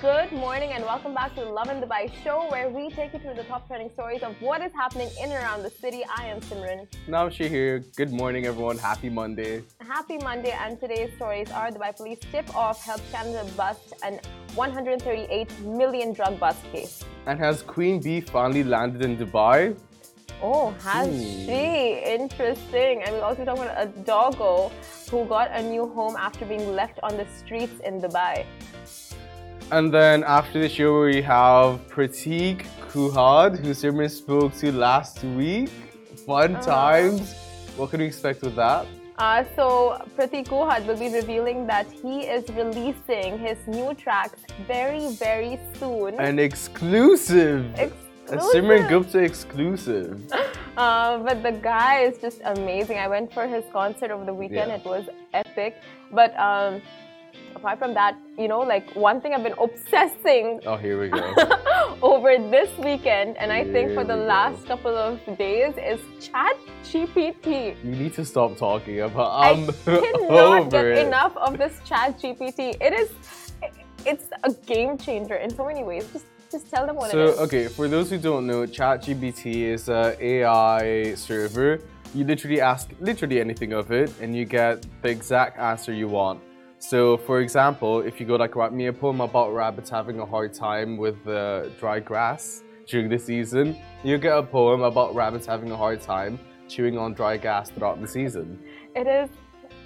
Good morning and welcome back to the Lovin Dubai show where we take you through the top trending stories of what is happening in and around the city. I am Simran. Now she here. Good morning, everyone. Happy Monday. Happy Monday, and today's stories are Dubai police tip off helped Canada bust an 138 million drug bust case. And has Queen Bee finally landed in Dubai? Oh, has Hmm. she? Interesting. And we also talk about a doggo who got a new home after being left on the streets in Dubai. And then after the show, we have Prateek Kuhad, who Simran spoke to last week. Fun Uh-huh. times. What can we expect with that? Uh, so Prateek Kuhad will be revealing that he is releasing his new tracks very, very soon. An exclusive. A Simran Gupta exclusive. Uh, but the guy is just amazing. I went for his concert over the weekend. Yeah. It was epic. But um, apart from that, you know, like one thing I've been obsessing Oh, here we go. over this weekend, and I think for the go. last couple of days, is Chat GPT. You need to stop talking about. I I'm cannot over get it. enough of this Chat GPT. It is, it's a game changer in so many ways. Just, just tell them what So, it is. So, okay, for those who don't know, ChatGPT is a AI server. You literally ask literally anything of it, and you get the exact answer you want. So, for example, if you go like write me a poem about rabbits having a hard time with the dry grass during the season, you get a poem about rabbits having a hard time chewing on dry grass throughout the season. It is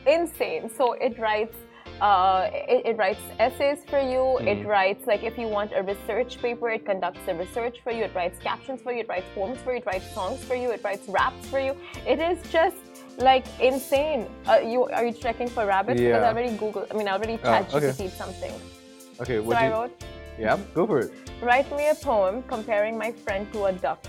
insane. So it writes, uh, it, it writes essays for you. It Mm. writes like if you want a research paper, it conducts the research for you. It writes captions for you. It writes poems for you. It writes songs for you. It writes raps for you. It is just like insane. Uh, you are you checking for rabbits? Because I Yeah. already Google. I mean, I already Oh, chat okay. Something. Okay, So what I you? wrote, Yeah, go for it. write me a poem comparing my friend to a duck.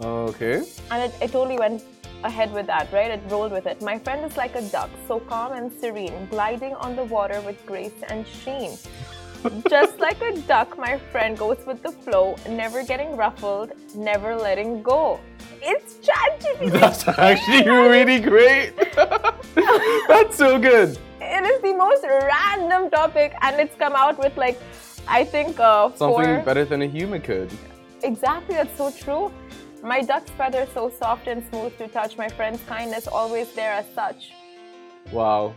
Okay. And it, it totally went ahead with that, right? It rolled with it. My friend is like a duck, so calm and serene, gliding on the water with grace and sheen. Just like a duck, my friend goes with the flow, never getting ruffled, never letting go. It's ChatGPT. That's actually really great. That's so good. It is the most random topic, and it's come out with like, I think uh, Something four. better than a human could. Exactly, that's so true. My duck's feathers so soft and smooth to touch. My friend's kindness always there as such. Wow.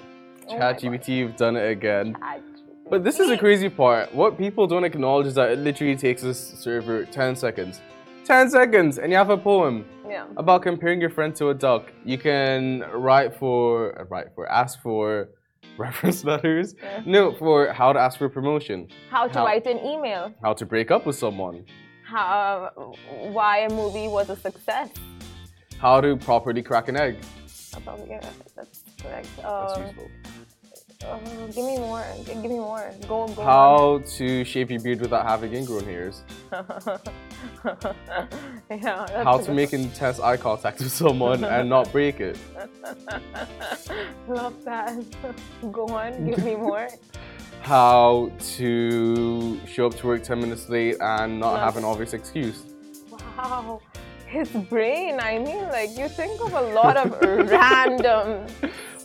Oh ChatGPT, you've done it again. ChatGPT. But this is the crazy part. What people don't acknowledge is that it literally takes this server 10 seconds. 10 seconds, and you have a poem Yeah. about comparing your friend to a duck. You can write for, uh, write for, ask for reference letters. Yeah. No, for how to ask for promotion, How to How- write an email. how to break up with someone, How, why a movie was a success. how to properly crack an egg. I'll probably get it. That's correct. That's Uh, useful. Uh, give me more. G- Give me more. Go, go. How to shape your beard without having ingrown hairs. yeah. That's How a to good make intense eye contact with someone and not break it. Love that. go on. Give me more. How to show up to work 10 minutes late and not have an obvious excuse. Wow. His brain. I mean, like you think of a lot of random.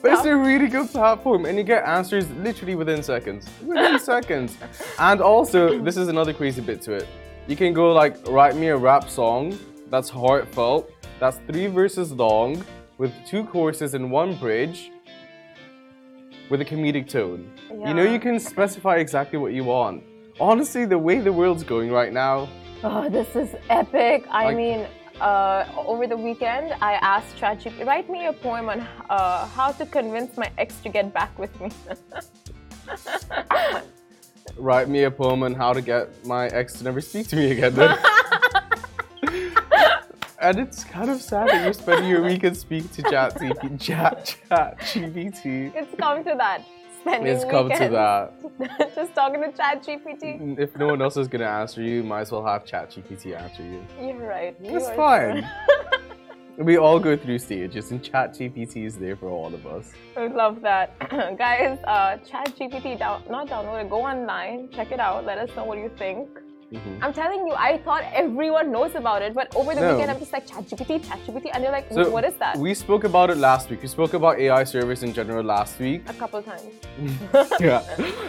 But it's a really good platform and you get answers literally within seconds. Within seconds. And also, this is another crazy bit to it. You can go like, write me a rap song that's heartfelt, that's three verses long, with two choruses and one bridge, with a comedic tone. You know, you can specify exactly what you want. Honestly, the way the world's going right now, Oh, this is epic. I Like- mean, uh, over the weekend, I asked ChatGPT, write me a poem on uh, how to convince my ex to get back with me. write me a poem on how to get my ex to never speak to me again. then. and it's kind of sad that you're spending your weekend speaking to chat, chat, chat, GPT. it's come to that. Spending It's come to that. Just talking to ChatGPT. If no one else is gonna answer you, might as well have chat GPT answer you. You're right. It's fine. we all go through stages, and chat GPT is there for all of us. I love that. Guys, uh, ChatGPT, down, not download it, go online, check it out, let us know what you think. Mhm. I'm telling you, I thought everyone knows about it, but over the No. weekend I'm just like ChatGPT, ChatGPT, and they're like, So what is that? We spoke about it last week. We spoke about AI service in general last week. A couple times. yeah.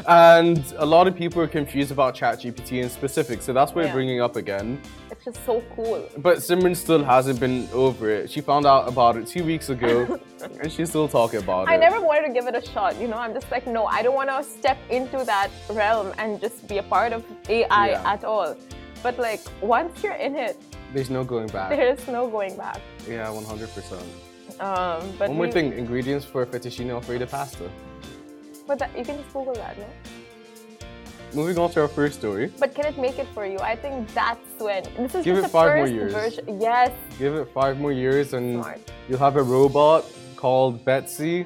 And a lot of people are confused about ChatGPT in specific, so that's why Yeah. we're bringing up again. It's just so cool. But Simran still hasn't been over it. She found out about it two weeks ago, and she's still talking about it. I never wanted to give it a shot, you know. I'm just like, no, I don't want to step into that realm and just be a part of AI Yeah. at all. But like, once you're in it, There's no going back. there is no going back. Yeah, 100%. Um, but One more we- thing ingredients for fettuccine alfredo pasta. But that, you can just Google that, no? Moving on to our first story. But can it make it for you? I think that's when this is Give just it the five more years. version. Yes, Give it five more years, and Smart. you'll have a robot called Betsy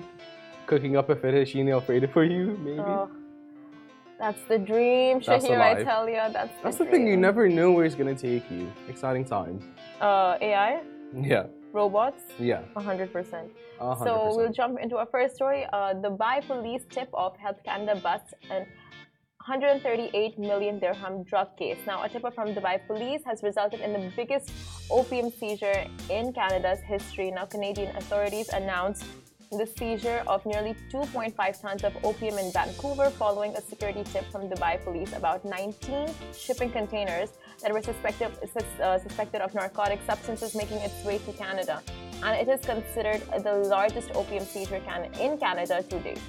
cooking up a fettuccine alfredo for you, maybe. Oh, that's the dream, That's Shahir. I alive. tell you, that's the That's the thing, you dream. never know where it's gonna take you. Exciting times. Uh, AI, Yeah, robots, yeah. 100%. a hundred So we'll percent. jump into our first story. Uh, Dubai police tip off Health Canada bus an 138 million dirham drug case. Now, a tip from Dubai police has resulted in the biggest opium seizure in Canada's history. Now, Canadian authorities announced the seizure of nearly 2.5 tons of opium in Vancouver following a security tip from Dubai police about 19 shipping containers that were suspected, sus- uh, suspected of narcotic substances making its way to Canada. And it is considered the largest opium seizure can- in Canada to date.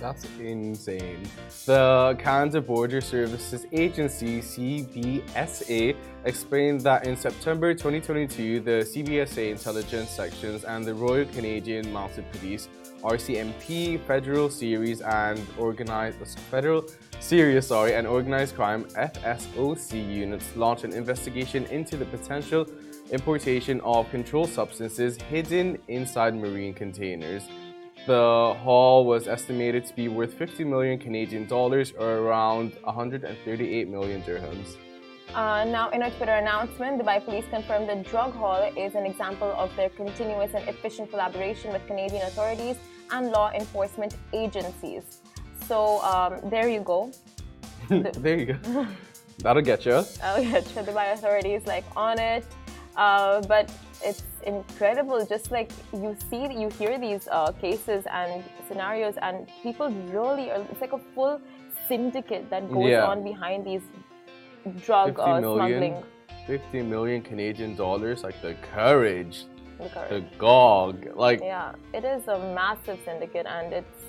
That's insane. The Canada Border Services Agency, CBSA, explained that in September 2022, the CBSA intelligence sections and the Royal Canadian Mounted Police, RCMP, Federal Series and Organized Federal Serious sorry, and Organized Crime FSOC units launched an investigation into the potential importation of controlled substances hidden inside marine containers. The haul was estimated to be worth 50 million Canadian dollars or around 138 million dirhams. Uh, now, in a Twitter announcement, Dubai Police confirmed the drug haul is an example of their continuous and efficient collaboration with Canadian authorities and law enforcement agencies. So um, there you go. there you go. That'll get you. I'll get you. Dubai authorities like on it. Uh, but it's incredible. Just like you see, you hear these uh, cases and scenarios, and people really are. It's like a full syndicate that goes Yeah. on behind these drug 50 uh, million. smuggling. 50 million Canadian dollars, like the courage, The courage. the gog. Like, Yeah, it is a massive syndicate, and it's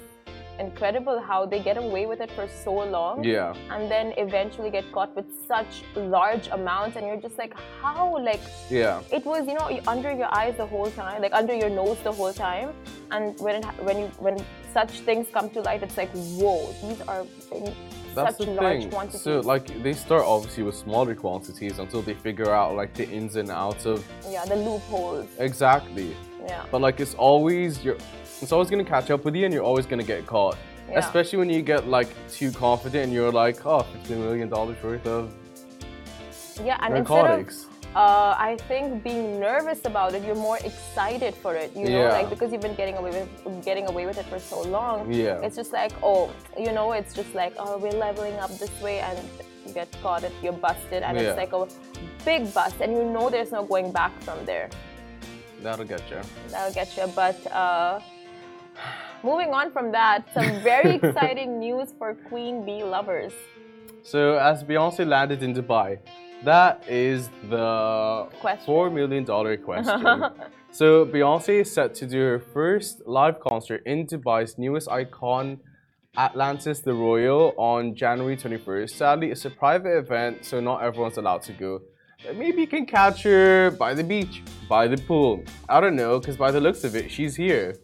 incredible how they get away with it for so long. yeah. And then eventually get caught with such large amounts, and you're just like, how? Like, Yeah. it was, you know, under your eyes the whole time, like under your nose the whole time. And when it, when you when such things come to light, it's like, whoa, these are in That's such the large thing. quantities. So, like, they start obviously with smaller quantities until they figure out, like, the ins and outs of yeah, the loopholes. exactly. Yeah, But like it's always you're it's always gonna catch up with you and you're always gonna get caught. Yeah. Especially when you get like too confident and you're like, oh, 50 million dollars worth of yeah, and instead of uh, I think being nervous about it, you're more excited for it. You know, Yeah. like because you've been getting away with getting away with it for so long. Yeah. It's just like, oh, you know, it's just like, oh, we're leveling up this way, and you get caught, it you're busted, and Yeah. it's like a big bust, and you know there's no going back from there. That'll get you. That'll get you. But uh, moving on from that, some very exciting news for Queen Bee lovers. So as Beyonce landed in Dubai, that is the Question. four million dollar question. so Beyonce is set to do her first live concert in Dubai's newest icon, Atlantis the Royal, on January 21st. Sadly, it's a private event, so not everyone's allowed to go. But maybe you can catch her by the beach, by the pool. I don't know, because by the looks of it, she's here.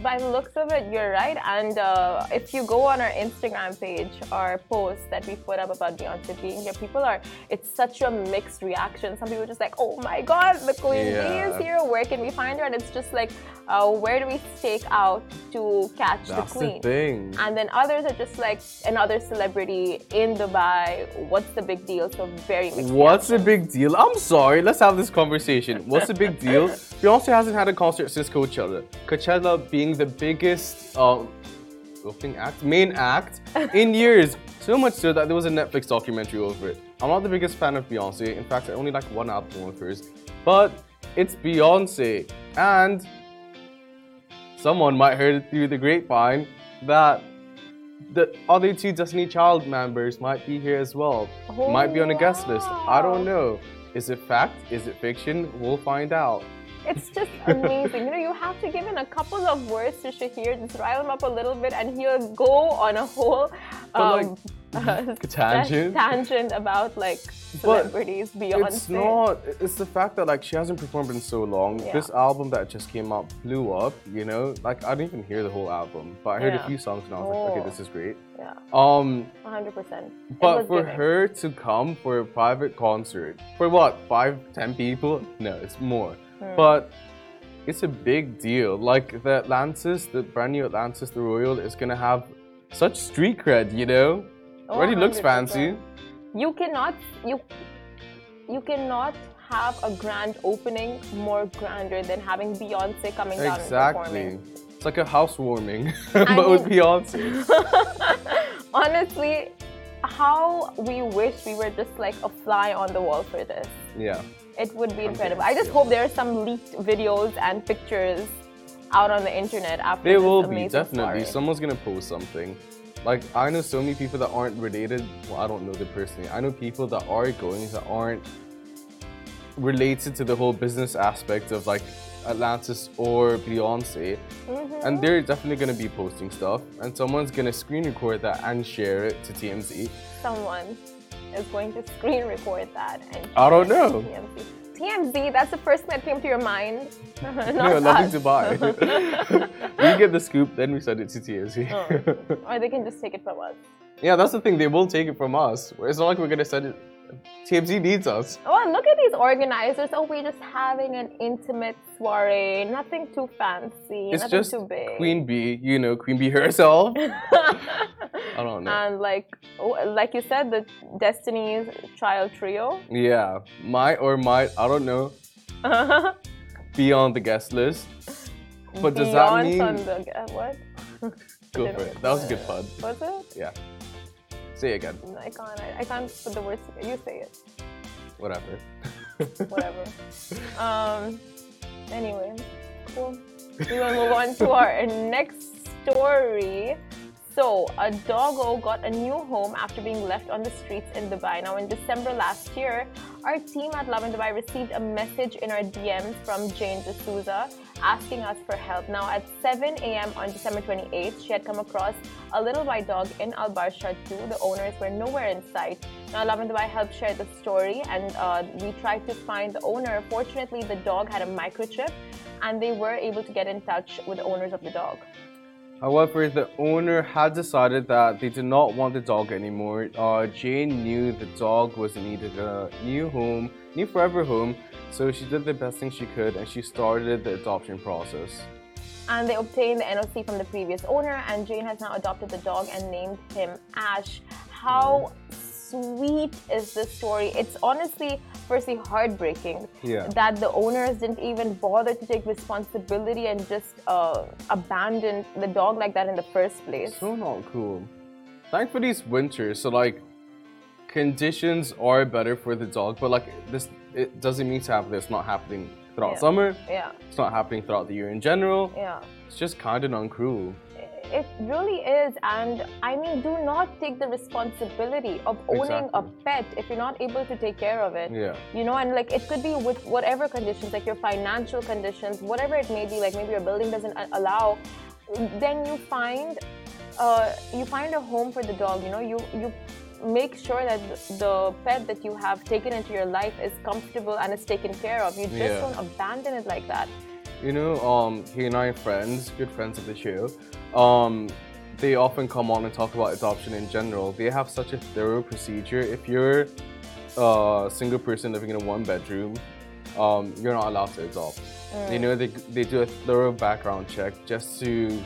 By the looks of it, you're right. And uh, if you go on our Instagram page, our post that we put up about Beyonce being here, people are, it's such a mixed reaction. Some people are just like, oh my God, the Queen Yeah. is here. Where can we find her? And it's just like, uh, where do we stake out to catch That's the the, Queen? thing. And then others are just like another celebrity in Dubai. What's the big deal? So very mixed. What's the big deal? I'm sorry, let's have this conversation. What's the big deal? Beyonce hasn't had a concert since Coachella. Coachella being the biggest, um, opening act, main act in years. So much so that there was a Netflix documentary over it. I'm not the biggest fan of Beyonce. In fact, I only like one album of hers. But it's Beyonce. And someone might heard it through the grapevine that the other two Destiny Child members might be here as well. Oh, might be on a guest list. I don't know. Is it fact? Is it fiction? We'll find out. It's just amazing. you know, you have to give in a couple of words to Shahir, just rile him up a little bit, and he'll go on a whole But, um, uh, tangent? tangent about like But celebrities, Beyonce. It's not. It's the fact that like she hasn't performed in so long. Yeah. This album that just came out blew up. You know, like I didn't even hear the whole album, but I heard Yeah. a few songs and I was like, okay, Oh. this is great. Yeah, Um, 100%. but for her to come for a private concert for what five, ten people? No, it's more. Hmm. But it's a big deal. Like the Atlantis, the brand new Atlantis, the Royal, is gonna have such street cred. You know, already looks 100%. fancy. You cannot you you cannot have a grand opening more grander than having Beyonce coming down and Exactly. performing. It's like a housewarming, but with mean- Beyonce. Honestly, how we wish we were just like a fly on the wall for this. Yeah. It would be incredible. I just hope there are some leaked videos and pictures out on the internet after There will be, definitely. story. Someone's gonna post something. Like, I know so many people that aren't related. Well, I don't know them personally. I know people that are going that aren't related to the whole business aspect of like Atlantis or Beyonce. Mm-hmm. And they're definitely gonna be posting stuff. And someone's gonna screen record that and share it to TMZ. Someone is going to screen record that and I don't know. TMZ, that's the first thing that came to your mind. Not no, nothing to buy. we get the scoop, then we send it to TMZ. Oh. or they can just take it from us. Yeah, that's the thing. They will take it from us. It's not like we're gonna send it. TMZ needs us. Oh, well, look at these organizers. Oh, we're just having an intimate soiree. Nothing too fancy. It's nothing just too big. Queen Bee, you know, Queen Bee herself. I don't know. and like, oh, like you said, the Destiny's Child trio. yeah, might or might, I don't know, be on the guest list. But does that mean on the, what? go for it? That was a good pun. Was it? Yeah. Say it again. I can't. I, I can't put the words. together. You say it. Whatever. Whatever. um. Anyway, cool. We will move on to our next story. So, a doggo got a new home after being left on the streets in Dubai. Now, in December last year, our team at Lovin Dubai received a message in our DMs from Jane D'Souza asking us for help. Now, at 7 a.m. on December 28th, she had come across a little white dog in Al Barsha 2. The owners were nowhere in sight. Now, Lovin Dubai helped share the story and uh, we tried to find the owner. Fortunately, the dog had a microchip and they were able to get in touch with the owners of the dog. However, the owner had decided that they did not want the dog anymore. Uh, Jane knew the dog was needed a new home, new forever home, so she did the best thing she could and she started the adoption process. and they obtained the NOC from the previous owner, and Jane has now adopted the dog and named him Ash. How sweet is this story? It's honestly, firstly, heartbreaking Yeah. that the owners didn't even bother to take responsibility and just uh, abandon the dog like that in the first place. So not cool. Thankfully, it's winter, so like conditions are better for the dog, but like this, it doesn't mean to have this not happening throughout Yeah. summer. Yeah, It's not happening throughout the year in general. yeah. It's just kind of uncruel. It really is, and I mean, do not take the responsibility of owning a pet if you're not able to take care of it. Yeah. You know, and like it could be with whatever conditions, like your financial conditions, whatever it may be, like maybe your building doesn't allow, then you find, uh, you find a home for the dog. You know, you you make sure that the pet that you have taken into your life is comfortable and is taken care of. You just Yeah. don't abandon it like that. You know, um, he and I are friends, good friends of the show. Um, they often come on and talk about adoption in general. They have such a thorough procedure. If you're a single person living in a one bedroom, um, you're not allowed to adopt. You know, they, they do a thorough background check just to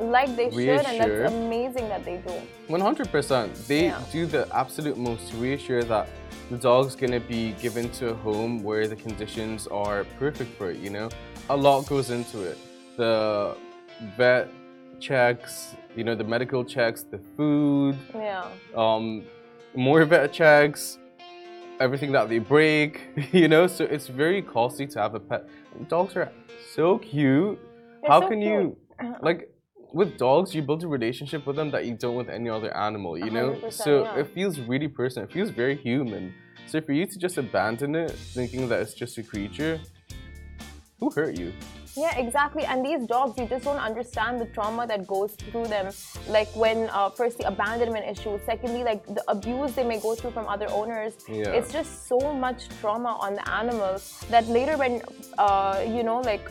Like they should, and Reassure. that's amazing that they do. 100%. They Yeah. do the absolute most to reassure that the dog's gonna be given to a home where the conditions are perfect for it, you know? A lot goes into it. The vet checks, you know, the medical checks, the food, Yeah. um, more vet checks, everything that they break, you know. So it's very costly to have a pet. Dogs are so cute. They're How so can cute. you like with dogs? You build a relationship with them that you don't with any other animal. You know, so yeah. it feels really personal. It feels very human. So for you to just abandon it, thinking that it's just a creature, who hurt you? Yeah, exactly. And these dogs, you just don't understand the trauma that goes through them. Like when, uh, first, the abandonment issues. Secondly, like the abuse they may go through from other owners. Yeah. It's just so much trauma on the animals that later, when uh, you know, like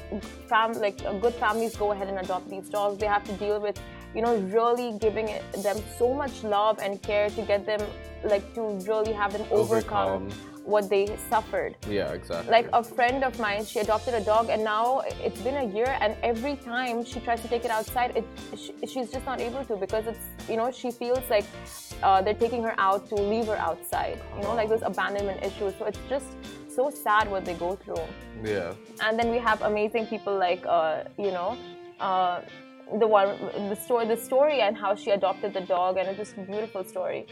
fam, like uh, good families go ahead and adopt these dogs, they have to deal with, you know, really giving it, them so much love and care to get them, like, to really have them overcome, Overcome. What they suffered. Yeah, exactly. like a friend of mine she adopted a dog and now it's been a year and every time she tries to take it outside it she, she's just not able to because it's you know she feels like uh, they're taking her out to leave her outside you know like those abandonment issues. So it's just so sad what they go through. Yeah. and then we have amazing people like uh, you know uh, the one the story the story and how she adopted the dog and it's just a beautiful story.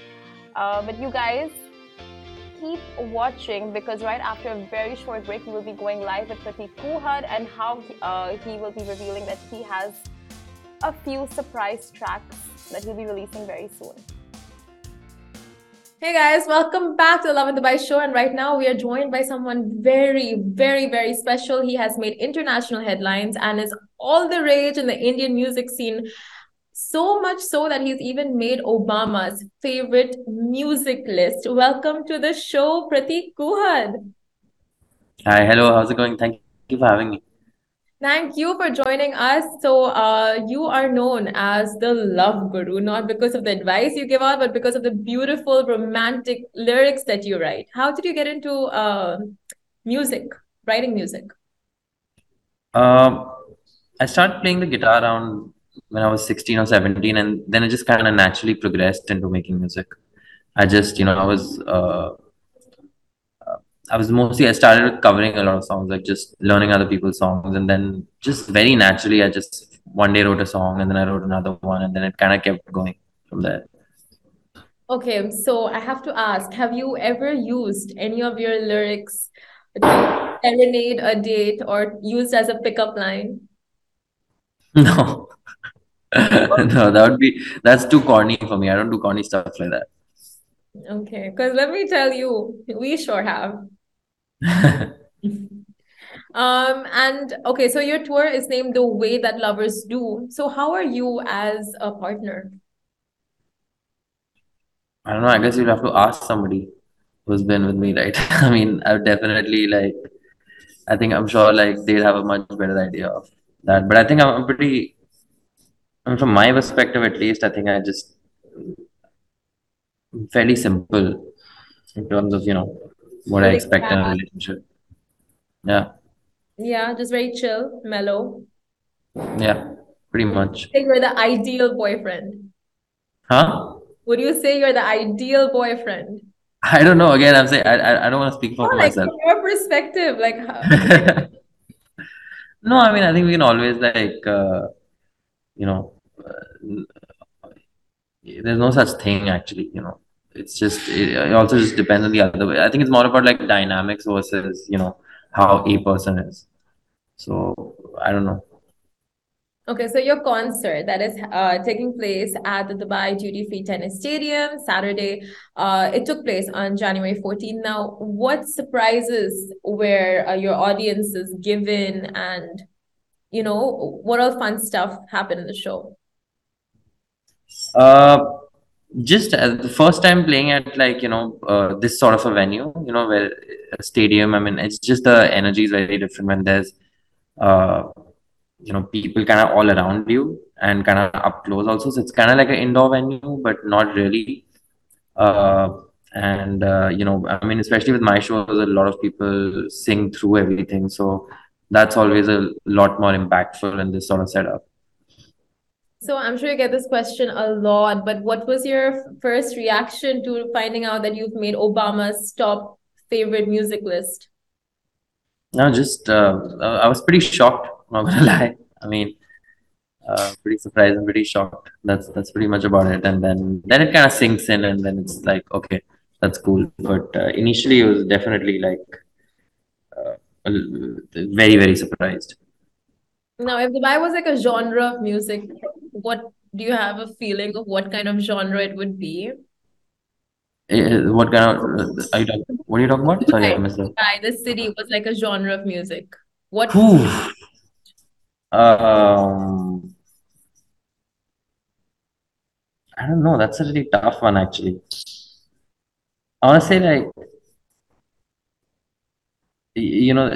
Uh, but you guys keep watching because right after a very short break we will be going live with Prateek Kuhad and how uh, he will be revealing that he has a few surprise tracks that he'll be releasing very soon Hey guys, welcome back to the Lovin Dubai show. And right now we are joined by someone very, very, very special. He has made international headlines and is all the rage in the Indian music scene. So much so that he's even made Obama's favorite music list. Welcome to the show, Prateek Kuhad. Hi, hello, how's it going? Thank you for having me. Thank you for joining us. So, uh, you are known as the love guru, not because of the advice you give out, but because of the beautiful romantic lyrics that you write. How did you get into uh, music, writing music? Um, I started playing the guitar around when I was 16 or 17, and then it just kind of naturally progressed into making music. I just, you know, I was, uh, uh, I was mostly, I started covering a lot of songs, like just learning other people's songs, and then just very naturally, I just one day wrote a song, and then I wrote another one, and then it kind of kept going from there. Okay, so I have to ask Have you ever used any of your lyrics to serenade a date or used as a pickup line? No. No, that would be, that's too corny for me. I don't do corny stuff like that. Okay, because let me tell you, we sure have. Um, and okay, so your tour is named The Way That Lovers Do. So, how are you as a partner? I don't know. I guess you'll have to ask somebody who's been with me, right? I mean, I've definitely like, I think I'm sure like they'd have a much better idea of that. But I think I'm pretty, Mean, from my perspective at least, I think I just fairly simple in terms of, you know, what I Very expect in a relationship. Yeah, Yeah, just very chill, mellow. yeah, pretty much. Say you're the ideal boyfriend. Huh? Would you say you're the ideal boyfriend? I don't know. Again, I'm saying I, I, I don't want to speak for like myself. from your perspective, like how, No, I mean, I think we can always like, uh, you know, uh, there's no such thing actually, you know. It's just, it, also just depends on the other way. I think it's more about like dynamics versus, you know, how a person is. So, I don't know. Okay, so your concert that is uh, taking place at the Dubai Duty Free Tennis Stadium Saturday. Uh, it took place on January 14th. Now, what surprises were uh, your audience is given, and you know what all fun stuff happened in the show? Uh, just uh, the first time playing at like, you know, uh, this sort of a venue, you know, where a stadium, I mean, it's just the energy is very different when there's, uh, you know, people kind of all around you and kind of up close also. So it's kind of like an indoor venue, but not really. Uh, and, uh, you know, I mean, especially with my shows, a lot of people sing through everything. So that's always a lot more impactful in this sort of setup. So I'm sure you get this question a lot, but what was your first reaction to finding out that you've made Obama's top favorite music list? No, just uh, I was pretty shocked. Not gonna lie. I mean, uh, pretty surprised and pretty shocked. That's that's pretty much about it. And then then it kind of sinks in, and then it's like, okay, that's cool. But uh, initially, it was definitely like very very surprised. Now, if Dubai was like a genre of music, what do you have a feeling of what kind of genre it would be? Uh, what kind of are you talking, what are you talking about? Sorry, I missed that. Dubai, the city was like a genre of music. What? Um, I don't know. That's a really tough one, actually. I want to say like, you know,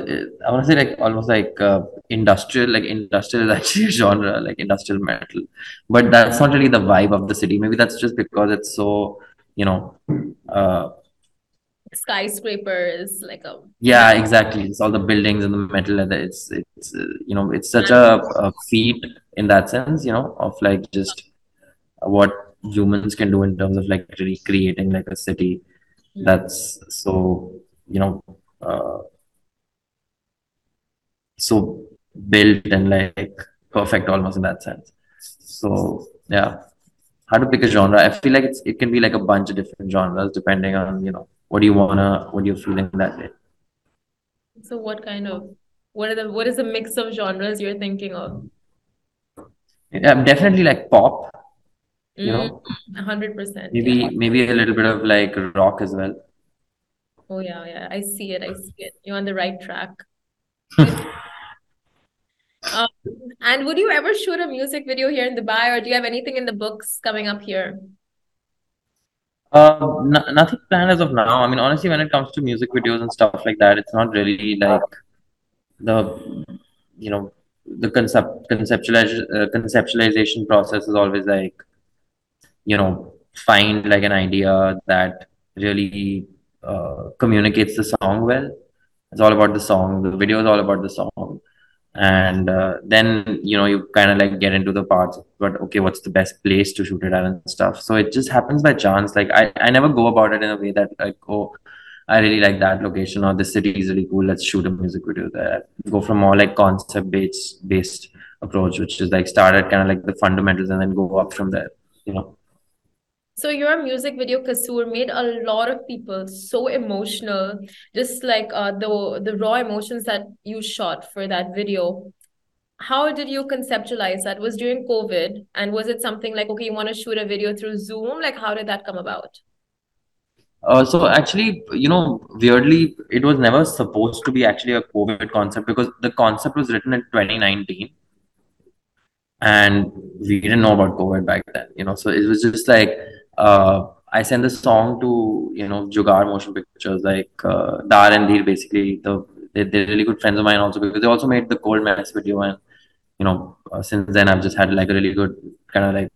I want to say like almost like uh, industrial. Like industrial is actually a genre, like industrial metal. But that's not really the vibe of the city. Maybe that's just because it's so, you know, uh, skyscrapers, like a yeah, exactly. It's all the buildings and the metal, and it's it's uh, you know, it's such a, a feat in that sense, you know, of like just what humans can do in terms of like recreating like a city that's so you know uh, so built and like perfect almost in that sense so yeah how to pick a genre i feel like it's it can be like a bunch of different genres depending on you know what do you wanna what you're feeling that day so what kind of what are the what is the mix of genres you're thinking of yeah I'm definitely like pop you know Mm, 100%. maybe Yeah. maybe a little bit of like rock as well Oh, yeah, yeah. I see it. I see it. You're on the right track. Um, and would you ever shoot a music video here in Dubai, or do you have anything in the books coming up here? Uh, nothing planned as of now. I mean, honestly, when it comes to music videos and stuff like that, it's not really like the, you know, the concept conceptualiz uh, conceptualization process is always like, you know, find like an idea that really uh, communicates the song well. It's all about the song. The video is all about the song. And uh, then you know you kind of like get into the parts but okay what's the best place to shoot it at and stuff. So it just happens by chance. Like i i never go about it in a way that like oh i really like that location or this city is really cool. Let's shoot a music video there. Go from more like concept based based approach which is like start at kind of like the fundamentals and then go up from there you know So your music video Kasoor made a lot of people so emotional, just like uh, the the raw emotions that you shot for that video. How did you conceptualize that? Was during COVID, and was it something like, okay, you want to shoot a video through Zoom? Like, how did that come about? uh, so actually you know weirdly it was never supposed to be actually a covid concept because the concept was written in 2019 and we didn't know about COVID back then, you know. So it was just like uh, I sent the song to you know Jugaad Motion Pictures, like uh, Dar and Dheer, basically. The they, they're really good friends of mine also because they also made the Cold Mess video, and you know uh, since then I've just had like a really good kind of like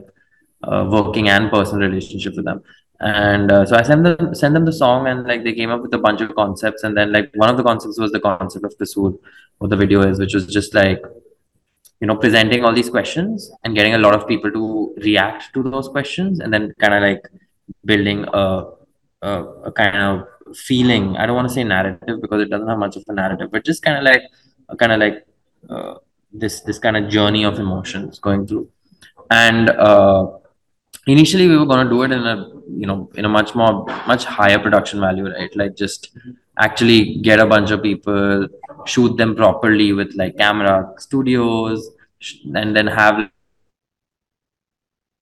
uh, working and personal relationship with them. And uh, so I sent them sent them the song, and like they came up with a bunch of concepts, and then like one of the concepts was the concept of the Kasoor, what the video is, which was just like you know presenting all these questions and getting a lot of people to react to those questions and then kind of like building a, a, a kind of feeling. I don't want to say narrative because it doesn't have much of a narrative but just kind of like kind of like uh, this this kind of journey of emotions going through. And uh, initially we were going to do it in a you know in a much more much higher production value right? Like just actually get a bunch of people shoot them properly with like camera studios and then have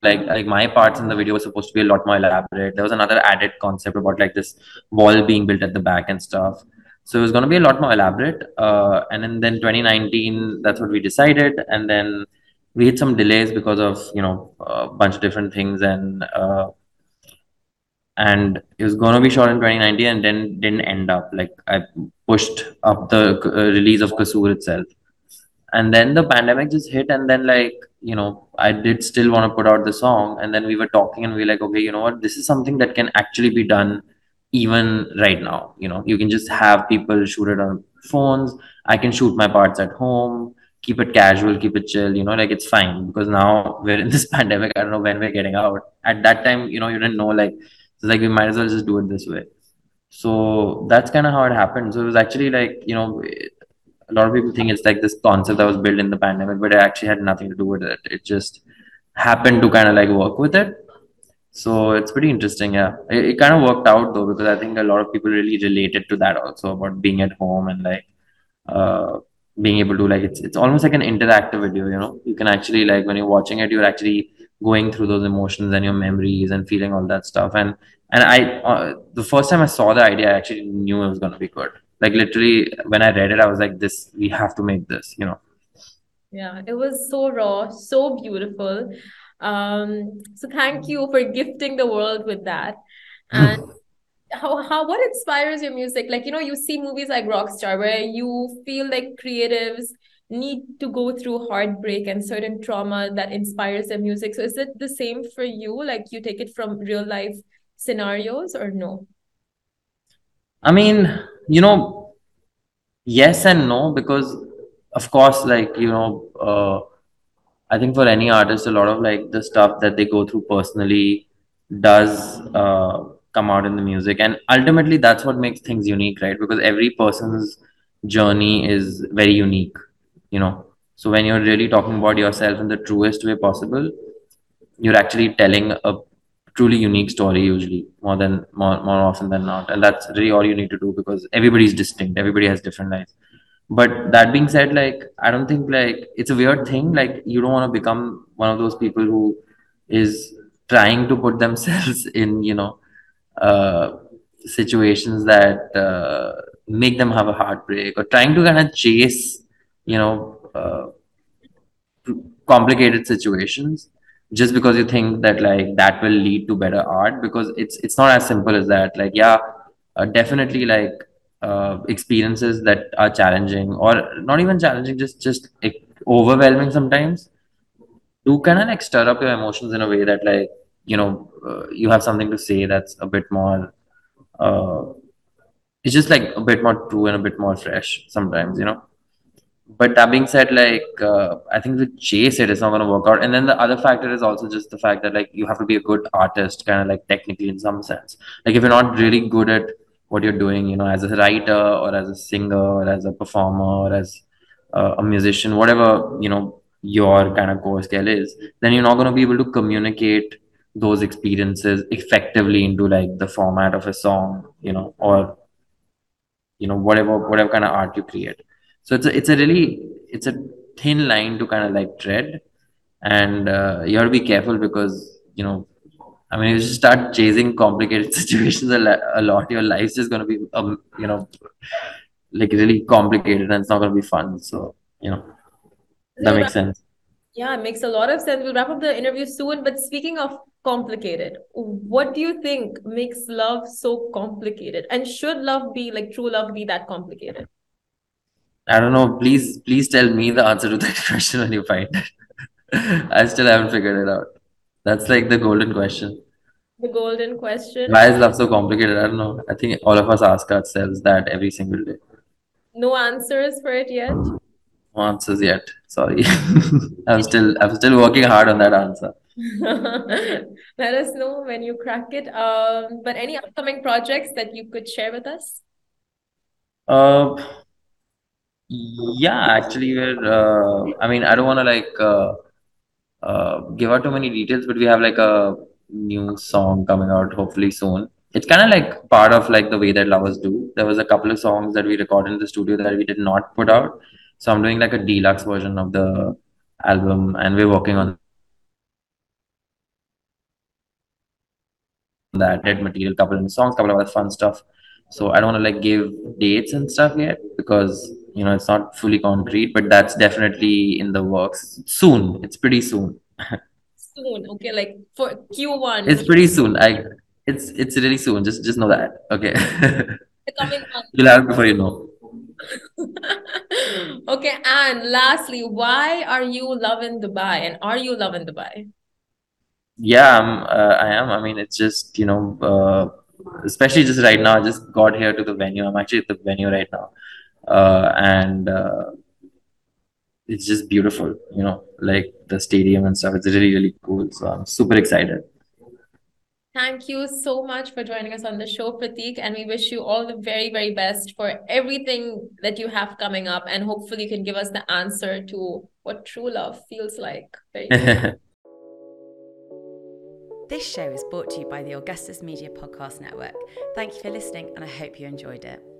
like like my parts in the video were supposed to be a lot more elaborate. There was another added concept about like this wall being built at the back and stuff. So it was going to be a lot more elaborate uh, and then, then 2019 that's what we decided and then we had some delays because of you know a bunch of different things and uh, and it was going to be shot in 2019 and then didn't end up. Like i pushed up the uh, release of kasoor itself. And then the pandemic just hit and then like you know i did still want to put out the song. And then we were talking and we were like okay you know what? This is something that can actually be done even right now. You know you can just have people shoot it on phones. I can shoot my parts at home. Keep it casual keep it chill you know like it's fine. Because now we're in this pandemic. I don't know when we're getting out. At that time you know you didn't know like like we might as well just do it this way so that's kind of how it happened so it was actually like you know a lot of people think it's like this concept that was built in the pandemic, but it actually had nothing to do with it. It just happened to kind of like work with it. So it's pretty interesting. Yeah, it, it kind of worked out though because I think a lot of people really related to that also about being at home and like uh, being able to like it's it's almost like an interactive video. You know, you can actually like when you're watching it, you're actually going through those emotions and your memories and feeling all that stuff. And and I uh, the first time I saw the idea, I actually knew it was gonna be good. Like literally, when I read it, I was like, "This we have to make this." You know. Yeah, it was so raw, so beautiful. Um, so thank you for gifting the world with that. And how, how what inspires your music? Like, you know, you see movies like Rockstar where you feel like creatives need to go through heartbreak and certain trauma that inspires their music. So is it the same for you? Like you take it from real life scenarios or no? I mean, you know, yes and no, because of course, like, you know, uh, I think for any artist, a lot of like the stuff that they go through personally does uh, come out in the music. And ultimately, that's what makes things unique, right? Because every person's journey is very unique, you know. So when you're really talking about yourself in the truest way possible, you're actually telling a truly unique story usually more than more, more often than not. And that's really all you need to do because everybody's distinct. Everybody has different lives. But that being said like i don't think like it's a weird thing. Like you don't want to become one of those people who is trying to put themselves in you know uh situations that uh, make them have a heartbreak or trying to kind of chase you know uh, complicated situations just because you think that like that will lead to better art because it's it's not as simple as that. Like yeah uh, definitely like uh, experiences that are challenging or not even challenging just just like, overwhelming sometimes do kind of like stir up your emotions in a way that like you know uh, you have something to say that's a bit more uh, it's just like a bit more true and a bit more fresh sometimes you know but that being said, like uh, I think the chase it is not going to work out. And then the other factor is also just the fact that like you have to be a good artist, kind of like technically in some sense. Like if you're not really good at what you're doing, you know, as a writer or as a singer or as a performer or as uh, a musician, whatever you know your kind of core skill is, then you're not going to be able to communicate those experiences effectively into like the format of a song, you know, or you know whatever whatever kind of art you create so it's a it's a really it's a thin line to kind of like tread and uh, you have to be careful because you know i mean if you start chasing complicated situations a, lo- a lot your life's just going to be um, you know like really complicated and it's not going to be fun so you know that makes sense Yeah, it makes a lot of sense. We'll wrap up the interview soon. But speaking of complicated, what do you think makes love so complicated? And should love be like true love be that complicated? I don't know please please tell me the answer to that question when you find it i still haven't figured it out that's like the golden question The golden question. Why is love so complicated? I don't know. I think all of us ask ourselves that every single day. No answers for it yet. No answers yet. Sorry. I'm still I'm still working hard on that answer. Let us know when you crack it. Um, but any upcoming projects that you could share with us? Uh, yeah, actually, we're. Uh, I mean, I don't want to like uh, uh, give out too many details, but we have like a new song coming out hopefully soon. It's kind of like part of like the way that lovers do. There was a couple of songs that we recorded in the studio that we did not put out, so I'm doing like a deluxe version of the album, and we're working on that dead material, couple of songs, couple of other fun stuff. So I don't want to like give dates and stuff yet because you know it's not fully concrete, but that's definitely in the works soon. It's pretty soon. Soon, okay, like for Q1. It's pretty soon. I it's it's really soon. Just just know that. Okay. coming. You'll have it before you know. Okay, and lastly, why are you loving Dubai? And are you loving Dubai? Yeah, I'm, uh, I am. I mean, it's just, you know, uh, especially just right now, I just got here to the venue. I'm actually at the venue right now. Uh, and uh, it's just beautiful, you know, like the stadium and stuff. It's really, really cool. So I'm super excited. Thank you so much for joining us on the show, Prateek. And we wish you all the very, very best for everything that you have coming up. And hopefully, you can give us the answer to what true love feels like. this show is brought to you by the Augustus Media Podcast Network. Thank you for listening, and I hope you enjoyed it.